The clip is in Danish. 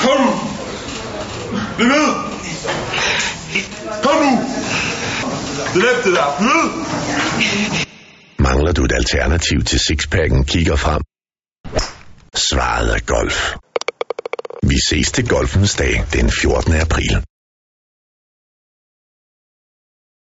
Kom nu! Bliv ved! Kom nu! Det er det der. Bliv ved! Mangler du et alternativ til sixpacken kigger frem? Svaret er golf. Vi ses til golfens dag den 14. april.